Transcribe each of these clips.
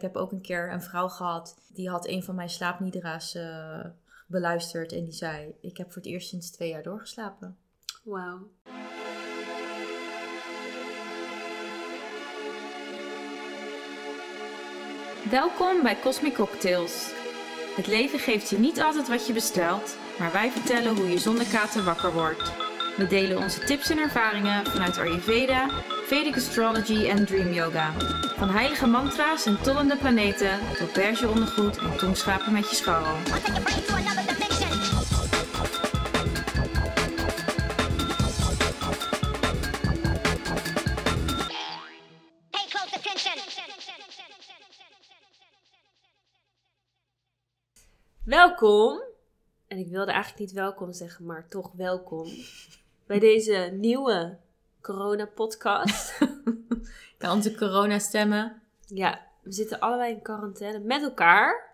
Ik heb ook een keer een vrouw gehad, die had een van mijn slaapnidra's uh, beluisterd. En die zei, ik heb voor het eerst sinds twee jaar doorgeslapen. Wauw. Welkom bij Cosmic Cocktails. Het leven geeft je niet altijd wat je bestelt, maar wij vertellen hoe je zonder kater wakker wordt. We delen onze tips en ervaringen vanuit Ayurveda, Vedic Astrology en Dream Yoga. Van heilige mantra's en tollende planeten tot beige ondergoed en tongschapen met je scharrel. Welkom, en ik wilde eigenlijk niet welkom zeggen, maar toch welkom bij deze nieuwe corona-podcast. ja, onze corona-stemmen. Ja, we zitten allebei in quarantaine met elkaar.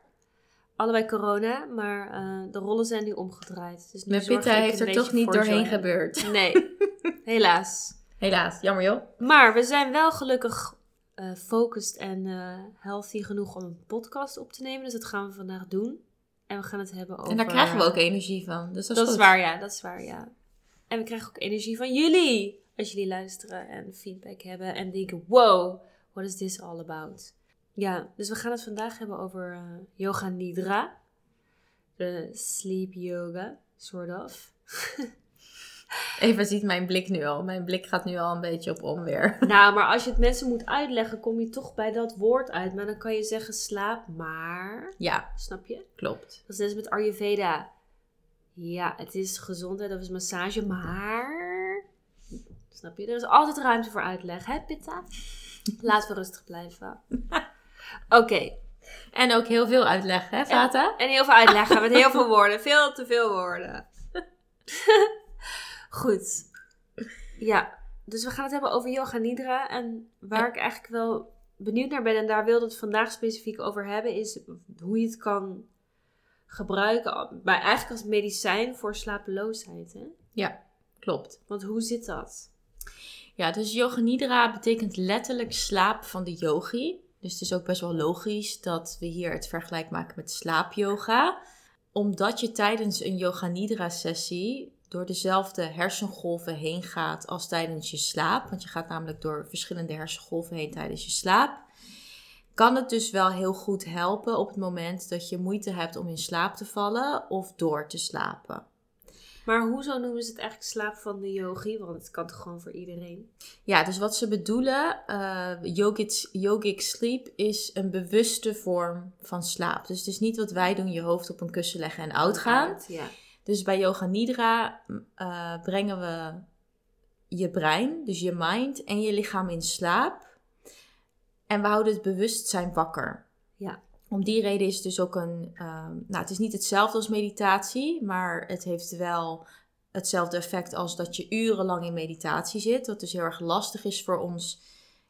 Allebei corona, maar uh, de rollen zijn nu omgedraaid. Dus Met Pitta heeft er toch niet doorheen gebeurd. Nee, helaas. Helaas, jammer joh. Maar we zijn wel gelukkig uh, focused en uh, healthy genoeg om een podcast op te nemen. Dus dat gaan we vandaag doen. En we gaan het hebben over... En daar krijgen we ook energie van. Dus dat is, dat is waar, ja. Dat is waar, ja. En we krijgen ook energie van jullie. Als jullie luisteren en feedback hebben en denken: wow, what is this all about? Ja, dus we gaan het vandaag hebben over uh, Yoga Nidra. De sleep yoga, sort of. Eva ziet mijn blik nu al. Mijn blik gaat nu al een beetje op onweer. Nou, maar als je het mensen moet uitleggen, kom je toch bij dat woord uit. Maar dan kan je zeggen slaap maar. Ja. Snap je? Klopt. Dat is net als met Ayurveda. Ja, het is gezondheid, dat is massage, maar... Snap je? Er is altijd ruimte voor uitleg, hè Pitta? Laten we rustig blijven. Oké. En ook heel veel uitleg, hè Vata? En, en heel veel uitleggen met heel veel woorden. Veel te veel woorden. Goed. Ja, dus we gaan het hebben over yoga nidra. En waar ik eigenlijk wel benieuwd naar ben, en daar wilde het vandaag specifiek over hebben, is hoe je het kan gebruiken, maar eigenlijk als medicijn voor slapeloosheid. Hè? Ja, klopt. Want hoe zit dat? Ja, dus yoga nidra betekent letterlijk slaap van de yogi. Dus het is ook best wel logisch dat we hier het vergelijk maken met slaapyoga. Omdat je tijdens een yoga nidra sessie door dezelfde hersengolven heen gaat als tijdens je slaap. Want je gaat namelijk door verschillende hersengolven heen tijdens je slaap kan het dus wel heel goed helpen op het moment dat je moeite hebt om in slaap te vallen of door te slapen. Maar hoezo noemen ze het eigenlijk slaap van de yogi? Want het kan toch gewoon voor iedereen? Ja, dus wat ze bedoelen, uh, yogic, yogic sleep is een bewuste vorm van slaap. Dus het is niet wat wij doen, je hoofd op een kussen leggen en oud gaan. ja. Dus bij Yoga Nidra uh, brengen we je brein, dus je mind en je lichaam in slaap. En we houden het bewustzijn wakker. Ja. Om die reden is het dus ook een. Ehm, nou, het is niet hetzelfde als meditatie, maar het heeft wel hetzelfde effect als dat je urenlang in meditatie zit. Wat dus heel erg lastig is voor ons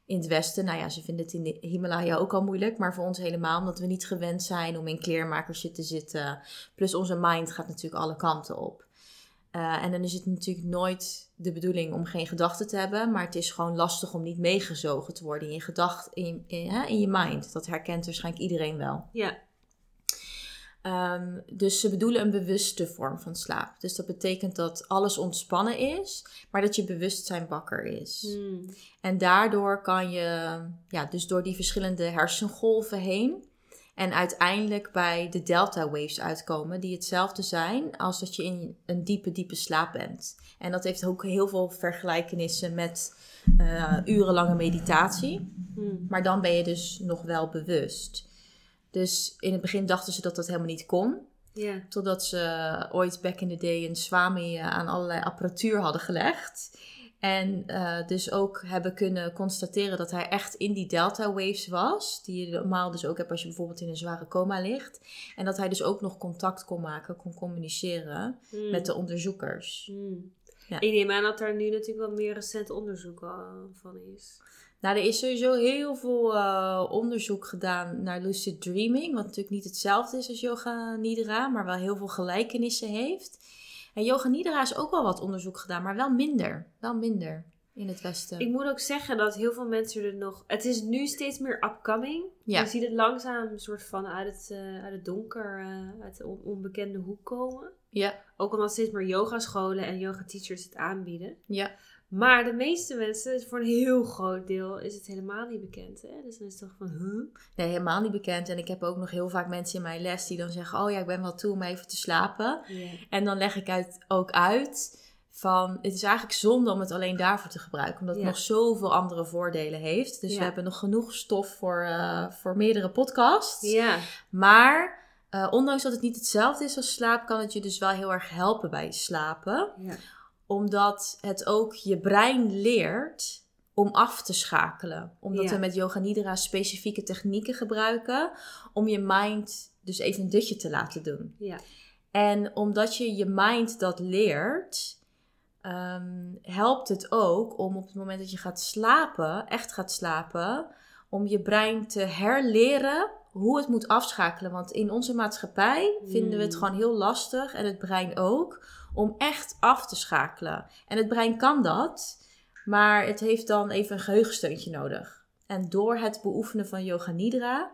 in het Westen. Nou ja, ze vinden het in de Himalaya ook al moeilijk, maar voor ons helemaal, omdat we niet gewend zijn om in kleermakers te zitten. Plus onze mind gaat natuurlijk alle kanten op. Uh, en dan is het natuurlijk nooit de bedoeling om geen gedachten te hebben, maar het is gewoon lastig om niet meegezogen te worden in je gedachten, in, in, in je mind. Dat herkent waarschijnlijk iedereen wel. Ja. Um, dus ze bedoelen een bewuste vorm van slaap. Dus dat betekent dat alles ontspannen is, maar dat je bewustzijn wakker is. Hmm. En daardoor kan je, ja, dus door die verschillende hersengolven heen, en uiteindelijk bij de delta waves uitkomen, die hetzelfde zijn als dat je in een diepe, diepe slaap bent. En dat heeft ook heel veel vergelijkenissen met uh, urenlange meditatie. Hmm. Maar dan ben je dus nog wel bewust. Dus in het begin dachten ze dat dat helemaal niet kon. Yeah. Totdat ze ooit back in the day een swami eh, aan allerlei apparatuur hadden gelegd. En uh, dus ook hebben kunnen constateren dat hij echt in die delta waves was. Die je normaal dus ook hebt als je bijvoorbeeld in een zware coma ligt. En dat hij dus ook nog contact kon maken, kon communiceren Hmm. met de onderzoekers. Hmm. Ja. Ik neem aan dat er nu natuurlijk wel meer recent onderzoek uh, van is. Nou, er is sowieso heel veel uh, onderzoek gedaan naar lucid dreaming. Wat natuurlijk niet hetzelfde is als yoga nidra, maar wel heel veel gelijkenissen heeft. En yoga nidra is ook wel wat onderzoek gedaan, maar wel minder. Wel minder. in het Westen. Ik moet ook zeggen dat heel veel mensen er nog... Het is nu steeds meer upcoming. Ja. Je ziet het langzaam een soort van uit het, eh, uit het donker, eh, uit de on- onbekende hoek komen. Ja, Ook omdat steeds meer yogascholen en yoga teachers het aanbieden. ja. Maar de meeste mensen, voor een heel groot deel, is het helemaal niet bekend. Hè? Dus dan is het toch van, huh? Nee, helemaal niet bekend. En ik heb ook nog heel vaak mensen in mijn les die dan zeggen: Oh ja, ik ben wel toe om even te slapen. En dan leg ik uit, ook uit van het is eigenlijk zonde om het alleen daarvoor te gebruiken, omdat het nog zoveel andere voordelen heeft. Dus we hebben nog genoeg stof voor, eh, voor meerdere podcasts. Ja, Maar eh, ondanks dat het niet hetzelfde is als slaap, kan het je dus wel heel erg helpen bij slapen. ja. Omdat het ook je brein leert om af te schakelen. Omdat Ja. we met Yoga Nidra specifieke technieken gebruiken om je mind dus even een dutje te laten doen. ja. En omdat je je mind dat leert, ehm, helpt het ook om op het moment dat je gaat slapen, echt gaat slapen, om je brein te herleren hoe het moet afschakelen. Want in onze maatschappij vinden we het Mm. gewoon heel lastig, en het brein ook, om echt af te schakelen. En het brein kan dat, maar het heeft dan even een geheugensteuntje nodig. En door het beoefenen van Yoga Nidra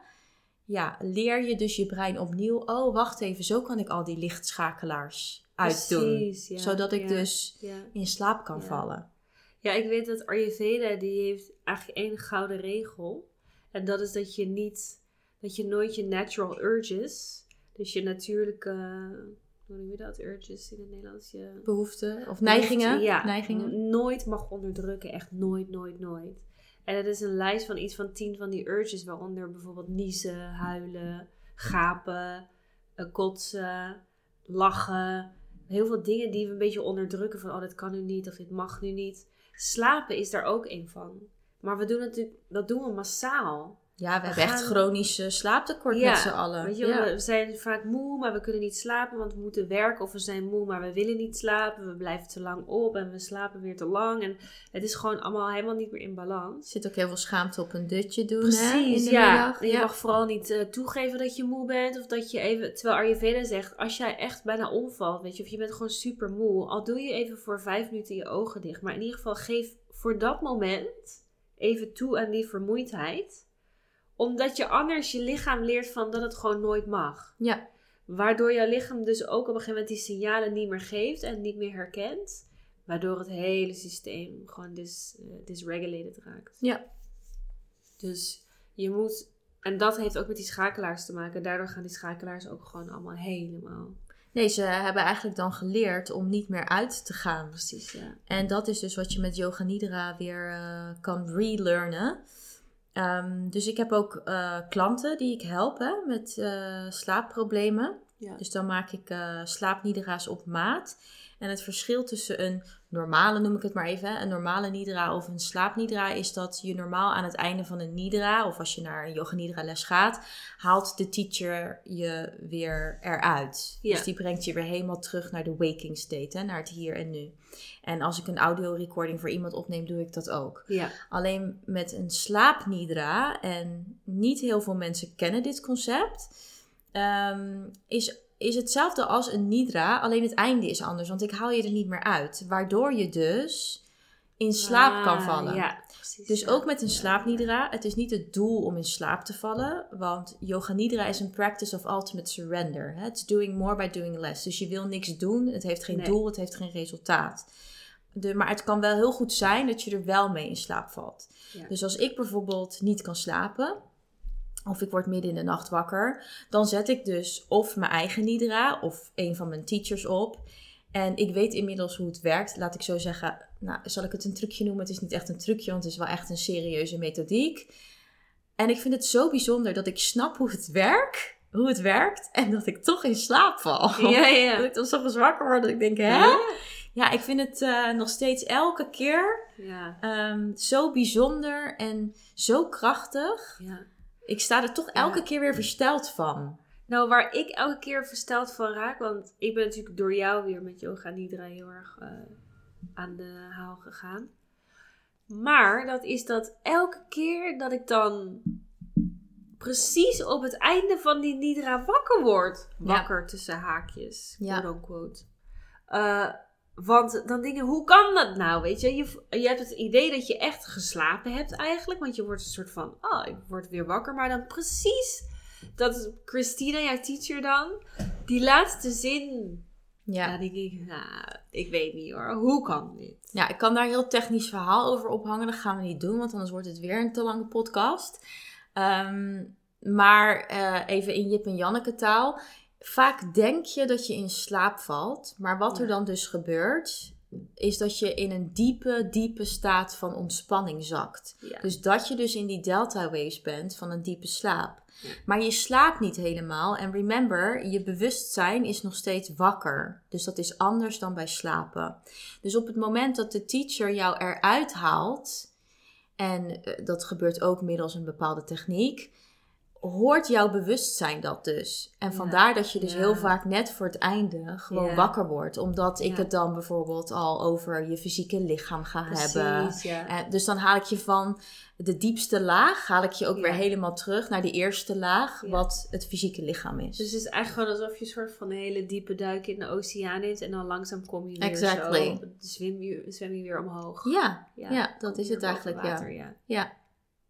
ja, leer je dus je brein opnieuw. Oh, wacht even, zo kan ik al die lichtschakelaars uitdoen. Precies, ja. zodat ik ja, dus Ja. in slaap kan vallen. ja, ik weet dat Ayurveda, die heeft eigenlijk één gouden regel. En dat is dat je niet, dat je nooit je natural urges, dus je natuurlijke, hoe noem je dat, urges in het Nederlands? Je Behoeften of neigingen. Ja, neigingen. nooit mag onderdrukken. Echt nooit, nooit, nooit. En het is een lijst van iets van tien van die urges, waaronder bijvoorbeeld niezen, huilen, gapen, eh, kotsen, lachen. Heel veel dingen die we een beetje onderdrukken van, oh, dat kan nu niet of dit mag nu niet. Slapen is daar ook een van. Maar we doen natuurlijk, dat doen we massaal. Ja, we, We hebben echt gaan- chronisch eh, slaaptekort Ja, met z'n allen. Weet je, ja. we zijn vaak moe, maar we kunnen niet slapen, want we moeten werken. Of we zijn moe, maar we willen niet slapen. We blijven te lang op en we slapen weer te lang. En het is gewoon allemaal helemaal niet meer in Er balans. zit ook heel veel schaamte op een dutje doen Precies, ja. En je mag vooral niet eh, toegeven dat je moe bent. Of dat je even, terwijl Ayurveda zegt, als jij echt bijna omvalt, weet je, of je bent gewoon super moe. Al doe je even voor vijf minuten je ogen dicht. Maar in ieder geval geef voor dat moment even toe aan die vermoeidheid. Omdat je anders je lichaam leert van dat het gewoon nooit mag. ja, Waardoor jouw lichaam dus ook op een gegeven moment die signalen niet meer geeft en niet meer herkent. Waardoor het hele systeem gewoon dis, eh, dysregulated raakt. ja. Dus je moet, en dat heeft ook met die schakelaars te maken. Daardoor gaan die schakelaars ook gewoon allemaal helemaal. Nee, ze hebben eigenlijk dan geleerd om niet meer uit te gaan. Precies, ja. En dat is dus wat je met Yoga Nidra weer eh, kan relearnen. Ehm, dus ik heb ook eh, klanten die ik help hè, met eh, slaapproblemen. Ja. Dus dan maak ik slaapnidra's op maat. En het verschil tussen een normale, noem ik het maar even, een normale nidra of een slaapnidra, is dat je normaal aan het einde van een nidra, of als je naar een yoga nidra les gaat, haalt de teacher je weer eruit. Ja. Dus die brengt je weer helemaal terug naar de waking state, hè, naar het hier en nu. En als ik een audio recording voor iemand opneem, doe ik dat ook. Ja. Alleen met een slaapnidra, en niet heel veel mensen kennen dit concept, ehm, is, is hetzelfde als een nidra, alleen het einde is anders, want ik haal je er niet meer uit. Waardoor je dus in slaap kan Ah, vallen. Ja, precies. Dus ja. ook met een slaapnidra, het is niet het doel om in slaap te vallen, want yoga nidra is een practice of ultimate surrender. It's doing more by doing less. Dus je wil niks doen, het heeft geen Nee. doel, het heeft geen resultaat. De, maar het kan wel heel goed zijn dat je er wel mee in slaap valt. Ja. Dus als ik bijvoorbeeld niet kan slapen, of ik word midden in de nacht wakker, dan zet ik dus of mijn eigen nidra of een van mijn teachers op. En ik weet inmiddels hoe het werkt. Laat ik zo zeggen, nou, zal ik het een trucje noemen? Het is niet echt een trucje, want het is wel echt een serieuze methodiek. En ik vind het zo bijzonder dat ik snap hoe het werkt, hoe het werkt, en dat ik toch in slaap val. Ja, ja. Dat ik dan soms wakker word dat ik denk, hè? Ja. Ja, ik vind het eh, nog steeds elke keer Ja. ehm, zo bijzonder en zo krachtig. ja. Ik sta er toch elke Ja. keer weer versteld van. Nou, waar ik elke keer versteld van raak, want ik ben natuurlijk door jou weer met yoga nidra heel erg eh, aan de haal gegaan. Maar dat is dat elke keer dat ik dan precies op het einde van die nidra wakker word, wakker tussen haakjes, Ja. quote unquote, eh, Want dan denk je, hoe kan dat nou? Weet je? je, je hebt het idee dat je echt geslapen hebt eigenlijk. Want je wordt een soort van, oh, ik word weer wakker. Maar dan precies, dat is Christina, jouw teacher dan, die laatste zin. Ja, Ja. denk ik, nou, ik weet niet hoor. Hoe kan dit? ja, ik kan daar een heel technisch verhaal over ophangen. Dat gaan we niet doen, want anders wordt het weer een te lange podcast. Ehm, maar eh, even in Jip en Janneke taal. Vaak denk je dat je in slaap valt. Maar wat er dan dus gebeurt, is dat je in een diepe, diepe staat van ontspanning zakt. Ja. Dus dat je dus in die delta waves bent van een diepe slaap. Ja. Maar je slaapt niet helemaal. En remember, je bewustzijn is nog steeds wakker. Dus dat is anders dan bij slapen. Dus op het moment dat de teacher jou eruit haalt, en eh, dat gebeurt ook middels een bepaalde techniek, hoort jouw bewustzijn dat dus. En Ja. vandaar dat je dus Ja. heel vaak net voor het einde gewoon Ja. wakker wordt. Omdat ik het dan bijvoorbeeld al over je fysieke lichaam ga hebben. Precies, ja. Eh, dus dan haal ik je van de diepste laag, haal ik je ook weer helemaal terug naar de eerste laag, wat het fysieke lichaam is. Dus het is eigenlijk gewoon alsof je een soort van een hele diepe duik in de oceaan neemt. En dan langzaam kom je weer Exactly. zo, zwem je, zwem je weer omhoog. ja, ja, dat is het eigenlijk, water, ja. ja.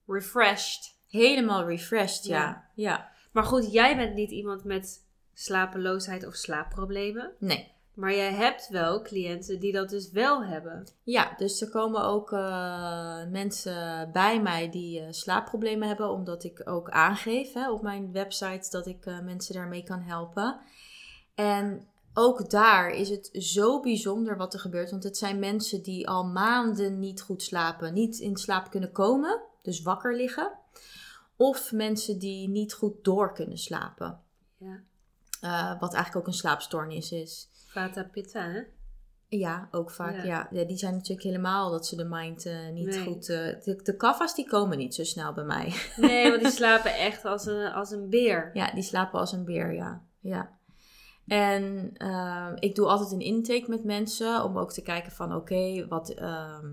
Refreshed. Helemaal refreshed, ja. Ja. ja. Maar goed, jij bent niet iemand met slapeloosheid of slaapproblemen. Nee. Maar jij hebt wel cliënten die dat dus wel hebben. Ja, dus er komen ook eh, mensen bij mij die eh, slaapproblemen hebben, omdat ik ook aangeef hè, op mijn website dat ik eh, mensen daarmee kan helpen. En ook daar is het zo bijzonder wat er gebeurt, want het zijn mensen die al maanden niet goed slapen, niet in slaap kunnen komen, dus wakker liggen. Of mensen die niet goed door kunnen slapen, Ja. eh, wat eigenlijk ook een slaapstoornis is. Vata Pitta, hè? Ja, ook vaak. Ja. Ja. Ja, die zijn natuurlijk helemaal dat ze de mind eh, niet Nee. goed. eh, de, de kaffa's die komen niet zo snel bij mij. Nee, want die slapen echt als een, als een beer. ja, die slapen als een beer, ja. ja. En ik doe altijd een intake met mensen om ook te kijken van oké, wat. ehm,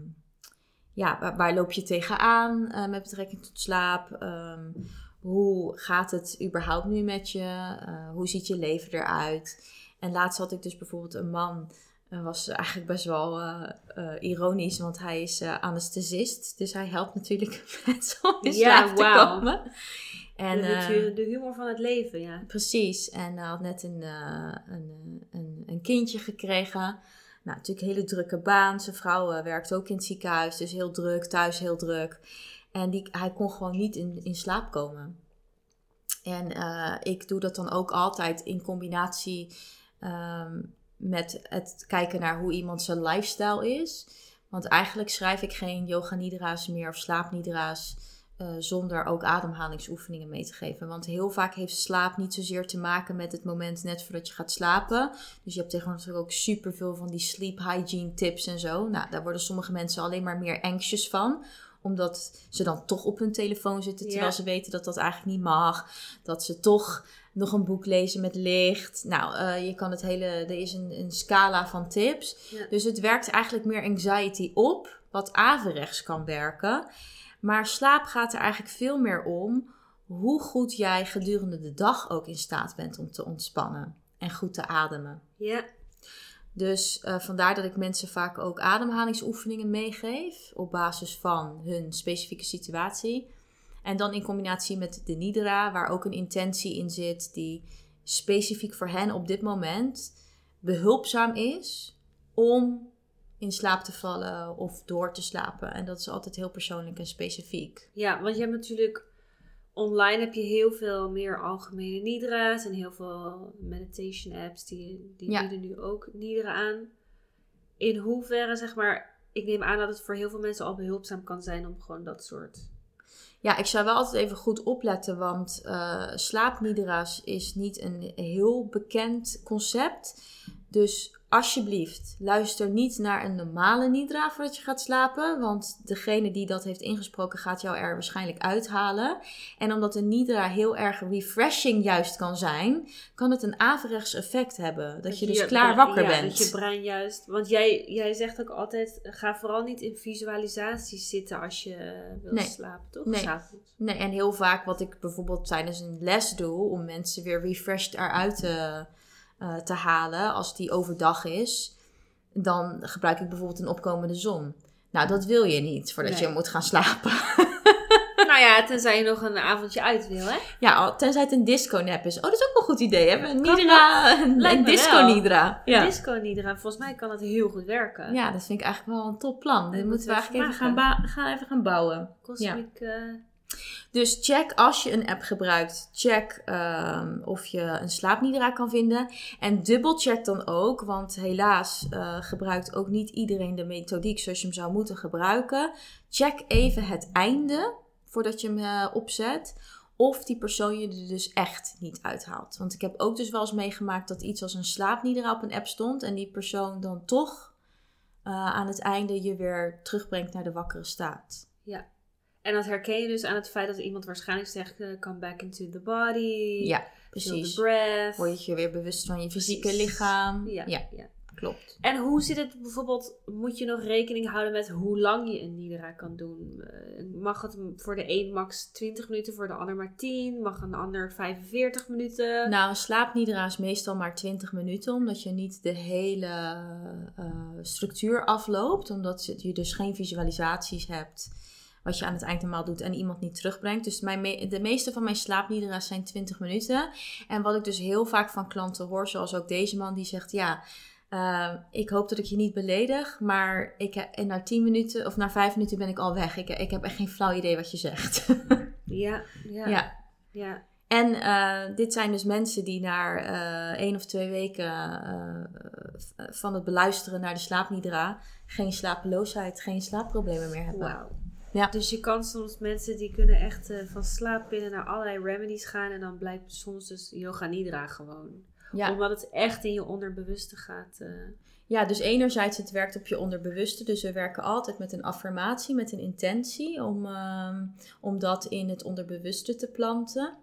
ja, waar, waar loop je tegenaan eh met betrekking tot slaap? Ehm, hoe gaat het überhaupt nu met je? Eh, hoe ziet je leven eruit? En laatst had ik dus bijvoorbeeld een man. Dat was eigenlijk best wel eh, eh, ironisch, want hij is eh, anesthesist. Dus hij helpt natuurlijk mensen om in Ja, slaap te wauw. komen. En, de, eh, de, humor van het leven, ja. Precies. En hij had net een, eh, een, eh, een, een kindje gekregen. Nou, natuurlijk hele drukke baan. Zijn vrouw eh, werkt ook in het ziekenhuis, dus heel druk, thuis heel druk. En die, hij kon gewoon niet in, in slaap komen. En eh, ik doe dat dan ook altijd in combinatie ehm, met het kijken naar hoe iemand zijn lifestyle is. Want eigenlijk schrijf ik geen yoga nidra's meer of slaapnidra's eh, zonder ook ademhalingsoefeningen mee te geven. Want heel vaak heeft slaap niet zozeer te maken met het moment net voordat je gaat slapen. Dus je hebt tegenwoordig ook superveel van die sleep hygiene tips en zo. Nou, daar worden sommige mensen alleen maar meer anxious van omdat ze dan toch op hun telefoon zitten, terwijl Ja. ze weten dat dat eigenlijk niet mag. Dat ze toch nog een boek lezen met licht. Nou, eh, je kan het hele, er is een, een scala van tips. Ja. Dus het werkt eigenlijk meer anxiety op, wat averechts kan werken. Maar slaap gaat er eigenlijk veel meer om hoe goed jij gedurende de dag ook in staat bent om te ontspannen en goed te ademen. Ja, Dus eh, vandaar dat ik mensen vaak ook ademhalingsoefeningen meegeef op basis van hun specifieke situatie. En dan in combinatie met de Nidra, waar ook een intentie in zit die specifiek voor hen op dit moment behulpzaam is om in slaap te vallen of door te slapen. En dat is altijd heel persoonlijk en specifiek. ja, want je hebt natuurlijk... Online heb je heel veel meer algemene nidra's en heel veel meditation apps die, die Ja. bieden nu ook nidra aan. In hoeverre, zeg maar, ik neem aan dat het voor heel veel mensen al behulpzaam kan zijn om gewoon dat soort... Ja, ik zou wel altijd even goed opletten, want eh slaapnidra's is niet een heel bekend concept. Dus alsjeblieft, luister niet naar een normale nidra voordat je gaat slapen, want degene die dat heeft ingesproken gaat jou er waarschijnlijk uithalen. En omdat een nidra heel erg refreshing juist kan zijn, kan het een averechts effect hebben. Dat, je dus klaar wakker ja, bent. Dat je brein juist... Want jij, jij zegt ook altijd, ga vooral niet in visualisaties zitten als je eh, wil Nee. slapen, toch? Nee. Nee, en heel vaak wat ik bijvoorbeeld tijdens een les doe, om mensen weer refreshed eruit te, eh, te halen als die overdag is, dan gebruik ik bijvoorbeeld een opkomende zon. Nou, dat wil je niet voordat Nee. je moet gaan slapen. Nou ja, tenzij je nog een avondje uit wil, hè? Ja, tenzij het een disco-nap is. Oh, dat is ook wel een goed idee. Hebben een Nidra, een, Lijkt een disco-Nidra. Ja. Disco Nidra, volgens mij kan dat heel goed werken. ja, dat vind ik eigenlijk wel een top plan. Dat moeten we eigenlijk even gaan, gaan, even gaan bouwen. Cosmic, eh, Dus check als je een app gebruikt, check ehm, of je een slaapnidra kan vinden. En dubbelcheck dan ook, want helaas eh, gebruikt ook niet iedereen de methodiek zoals je hem zou moeten gebruiken. Check even het einde voordat je hem eh, opzet. Of die persoon je er dus echt niet uithaalt. Want ik heb ook dus wel eens meegemaakt dat iets als een slaapnidra op een app stond. En die persoon dan toch eh, aan het einde je weer terugbrengt naar de wakkere staat. En dat herken je dus aan het feit dat iemand waarschijnlijk zegt: eh, come back into the body. Ja, feel precies. the breath. Word je weer bewust van je fysieke Precies. lichaam. Ja, ja, ja. klopt. En hoe zit het bijvoorbeeld? Moet je nog rekening houden met hoe lang je een Nidra kan doen? Eh, mag het voor de een max 20 minuten, voor de ander maar 10? Mag een ander 45 minuten? Nou, een slaapnidra is meestal maar 20 minuten, omdat je niet de hele eh, structuur afloopt. Omdat je dus geen visualisaties hebt wat je aan het eind normaal doet en iemand niet terugbrengt. Dus mijn me- de meeste van mijn slaapnidra's zijn 20 minuten. En wat ik dus heel vaak van klanten hoor, zoals ook deze man, die zegt ja... eh, ik hoop dat ik je niet beledig, maar ik, en na 10 minuten of na 5 minuten ben ik al weg. Ik, ik heb echt geen flauw idee wat je zegt. Ja, ja, ja. ja. En eh, dit zijn dus mensen die na eh één of twee weken eh, van het beluisteren naar de slaapnidra geen slapeloosheid, geen slaapproblemen meer hebben. Ja. Dus je kan soms mensen die kunnen echt eh, van slaappillen naar allerlei remedies gaan en dan blijkt soms dus yoga nidra gewoon. Ja. Omdat het echt in je onderbewuste gaat. eh. ja, dus enerzijds het werkt op je onderbewuste. Dus we werken altijd met een affirmatie, met een intentie om, ehm, om dat in het onderbewuste te planten.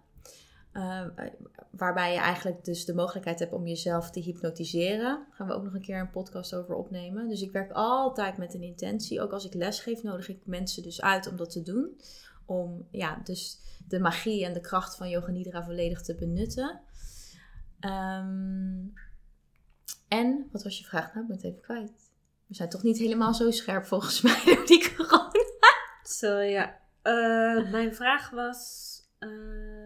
Eh, waarbij je eigenlijk dus de mogelijkheid hebt om jezelf te hypnotiseren. Gaan we ook nog een keer een podcast over opnemen. Dus ik werk altijd met een intentie. Ook als ik lesgeef, nodig ik mensen dus uit om dat te doen. Om ja, dus de magie en de kracht van Yoga Nidra volledig te benutten. Ehm, en, wat was je vraag nou? Ik ben het even kwijt. We zijn toch niet helemaal zo scherp volgens mij door die corona. Zo ja. Eh, mijn vraag was. eh,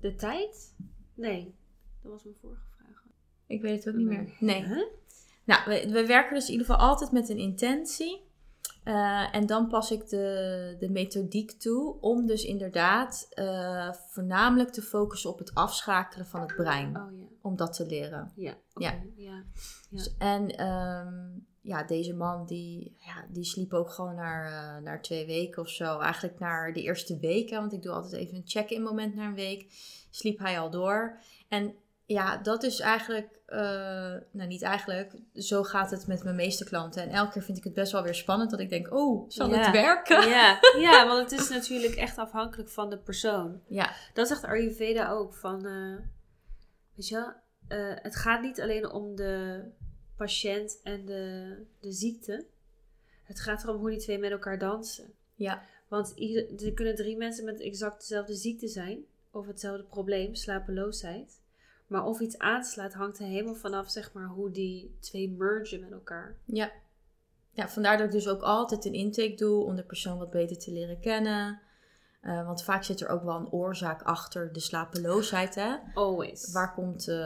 de tijd? Nee, dat was mijn vorige vraag. Ik weet het ook niet meer. Nee. Huh? Nou, we, we werken dus in ieder geval altijd met een intentie. Eh, en dan pas ik de, de methodiek toe om dus inderdaad eh, voornamelijk te focussen op het afschakelen van het brein. Oh ja. Om dat te leren. Ja. Ja. ja. Ja. Dus- en ehm, ja, deze man die, ja, die sliep ook gewoon naar, eh, naar twee weken of zo. Eigenlijk naar de eerste week, hè, want ik doe altijd even een check-in moment na een week. Sliep hij al door. En ja, dat is eigenlijk, eh, nou niet eigenlijk, zo gaat het met mijn meeste klanten. En elke keer vind ik het best wel weer spannend dat ik denk, oh, zal Ja. het werken? Ja, ja, want het is natuurlijk echt afhankelijk van de persoon. Ja, Dat zegt Ayurveda ook. Van, eh, weet je, wel, het gaat niet alleen om de patiënt en de, de ziekte. Het gaat erom hoe die twee met elkaar dansen. ja, Want ieder, er kunnen drie mensen met exact dezelfde ziekte zijn. Of hetzelfde probleem, slapeloosheid. Maar of iets aanslaat hangt er helemaal vanaf zeg maar, hoe die twee mergen met elkaar. ja. Ja, vandaar dat ik dus ook altijd een intake doe om de persoon wat beter te leren kennen. Eh, want vaak zit er ook wel een oorzaak achter de slapeloosheid, hè? Always. Waar komt, eh,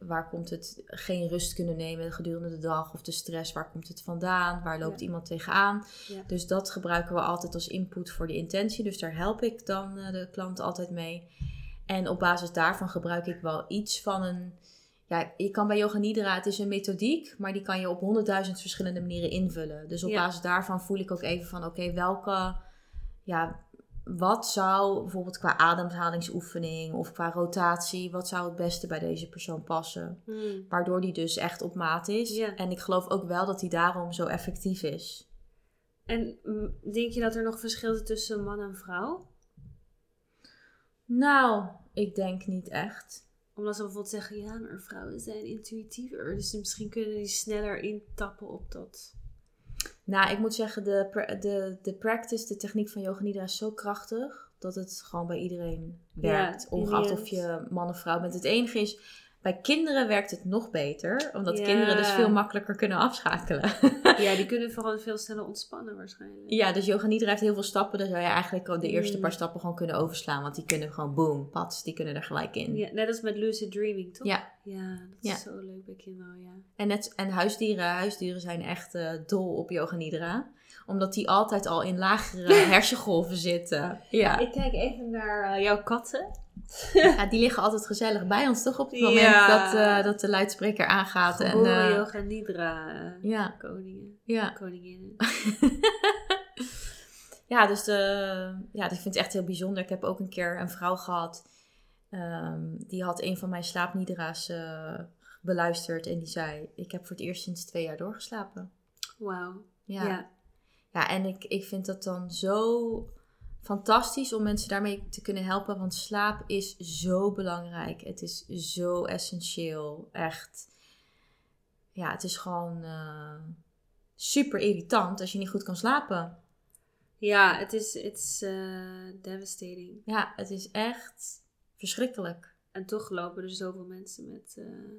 waar komt het geen rust kunnen nemen gedurende de dag of de stress? Waar komt het vandaan? Waar loopt Ja. iemand tegenaan? Ja. Dus dat gebruiken we altijd als input voor de intentie. Dus daar help ik dan eh, de klant altijd mee. En op basis daarvan gebruik ik wel iets van een. Ja, je kan bij Yoga Nidra, het is een methodiek, maar die kan je op honderdduizend verschillende manieren invullen. Dus op Ja. basis daarvan voel ik ook even van, oké, welke, ja, wat zou bijvoorbeeld qua ademhalingsoefening of qua rotatie, wat zou het beste bij deze persoon passen? Hmm. Waardoor die dus echt op maat is. Ja. En ik geloof ook wel dat die daarom zo effectief is. En mm, denk je dat er nog verschil zit tussen man en vrouw? Nou, ik denk niet echt. Omdat ze bijvoorbeeld zeggen, ja, maar vrouwen zijn intuïtiever. Dus misschien kunnen die sneller intappen op dat. Nou, ik moet zeggen, de, de, de practice, de techniek van Yoga Nidra is zo krachtig dat het gewoon bij iedereen werkt. ongeacht of je man of vrouw bent. Het enige is, Bij kinderen werkt het nog beter, omdat Ja. kinderen dus veel makkelijker kunnen afschakelen. Ja, die kunnen vooral veel sneller ontspannen waarschijnlijk. ja, dus yoga nidra heeft heel veel stappen. Dan zou je eigenlijk al de eerste Mm. paar stappen gewoon kunnen overslaan. Want die kunnen gewoon boom, pats, die kunnen er gelijk in. Ja, net als met lucid dreaming, toch? Ja. Ja, dat Ja. is zo leuk bij kinderen, ja. En, net, en huisdieren, huisdieren zijn echt eh, dol op yoga nidra. Omdat die altijd al in lagere hersengolven zitten. Ja. Ik kijk even naar eh, jouw katten. Ja, die liggen altijd gezellig bij ons, toch? Op het moment Ja. dat, eh, dat de luidspreker aangaat. En, yoga nidra eh, ja, koningen, ja. koninginnen. ja, dus de, ja, ik vind het echt heel bijzonder. Ik heb ook een keer een vrouw gehad. ehm, die had een van mijn slaapnidra's beluisterd. En die zei, ik heb voor het eerst sinds twee jaar doorgeslapen. Wauw. Ja, Ja. ja. en ik, ik vind dat dan zo fantastisch om mensen daarmee te kunnen helpen. Want slaap is zo belangrijk. Het is zo essentieel. Echt. Ja, het is gewoon eh, super irritant als je niet goed kan slapen. Ja, het is it's, eh, devastating. Ja, het is echt verschrikkelijk. En toch lopen er zoveel mensen met... eh,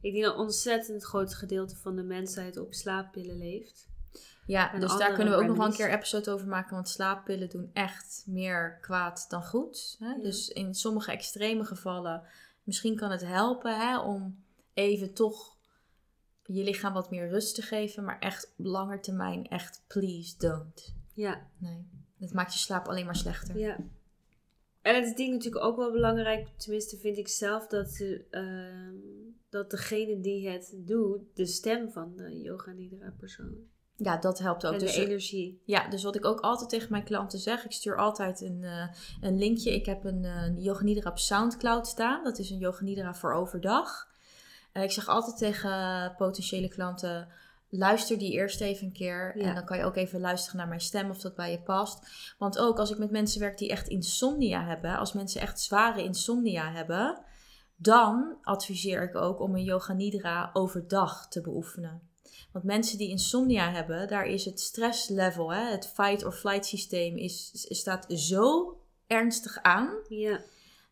ik denk dat een ontzettend groot gedeelte van de mensheid op slaappillen leeft. Ja, En dus daar kunnen we ook nog wel een keer episode over maken. Want slaappillen doen echt meer kwaad dan goed. Hè? Ja. Dus in sommige extreme gevallen, misschien kan het helpen hè, om even toch je lichaam wat meer rust te geven. Maar echt op lange termijn, echt please don't. Ja, Nee, dat maakt je slaap alleen maar slechter. ja. En het is ding natuurlijk ook wel belangrijk, tenminste vind ik zelf, dat, ehm, dat degene die het doet, de stem van de yoga nidra persoon. Ja, dat helpt ook. en Dus de energie. Ja, dus wat ik ook altijd tegen mijn klanten zeg, ik stuur altijd een, eh, een linkje. Ik heb een eh Yoga Nidra op Soundcloud staan. Dat is een Yoga Nidra voor overdag. Eh, ik zeg altijd tegen potentiële klanten, luister die eerst even een keer. Ja. En dan kan je ook even luisteren naar mijn stem of dat bij je past. Want ook als ik met mensen werk die echt insomnia hebben, als mensen echt zware insomnia hebben, dan adviseer ik ook om een Yoga Nidra overdag te beoefenen. Want mensen die insomnia hebben, daar is het stresslevel, hè, het fight or flight systeem, is, staat zo ernstig aan Ja,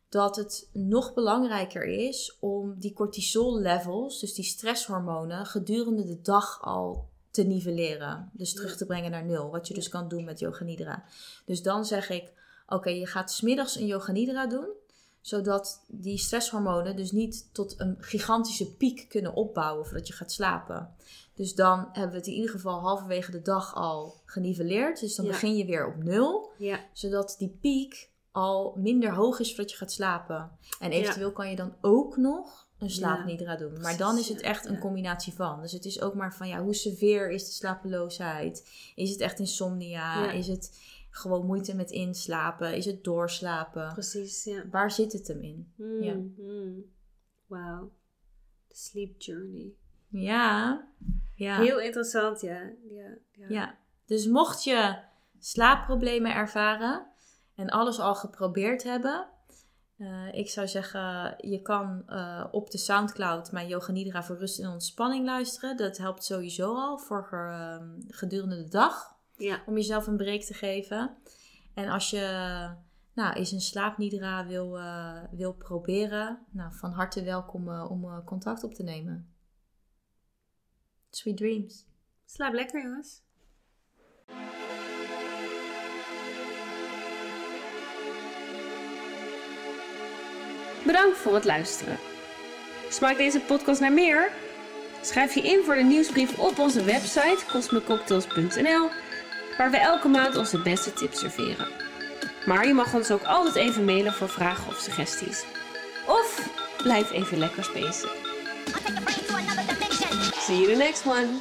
dat het nog belangrijker is om die cortisol levels, dus die stresshormonen, gedurende de dag al te nivelleren. Dus terug te brengen naar nul. Wat je dus kan doen met yoga nidra. Dus dan zeg ik, oké, je gaat smiddags een yoga nidra doen zodat die stresshormonen dus niet tot een gigantische piek kunnen opbouwen voordat je gaat slapen. Dus dan hebben we het in ieder geval halverwege de dag al geniveleerd. Dus dan Ja. begin je weer op nul ja, zodat die piek al minder hoog is voordat je gaat slapen. En eventueel kan je dan ook nog een slaapnidra doen. Maar Precies, dan is het echt een combinatie van. Dus het is ook maar van ja, hoe seveer is de slapeloosheid? Is het echt insomnia? Ja. Is het gewoon moeite met inslapen? Is het doorslapen? precies, ja. Waar zit het hem in? Mm, Ja. mm. Wauw. The sleep journey. Ja. Ja. Heel interessant, ja. ja, ja. Ja, dus mocht je slaapproblemen ervaren en alles al geprobeerd hebben, eh, ik zou zeggen, je kan eh, op de Soundcloud mijn Yoga Nidra voor rust en ontspanning luisteren. Dat helpt sowieso al voor ge- gedurende de dag Ja. om jezelf een break te geven. En als je nou, eens een slaapnidra wil, eh, wil proberen, nou, van harte welkom eh, om eh, contact op te nemen. Sweet dreams. Slaap lekker, jongens. Bedankt voor het luisteren. Smaakt deze podcast naar meer? Schrijf je in voor de nieuwsbrief op onze website cosmicocktails.nl, waar we elke maand onze beste tips serveren. Maar je mag ons ook altijd even mailen voor vragen of suggesties. Of blijf even lekker spacen. See you the next one.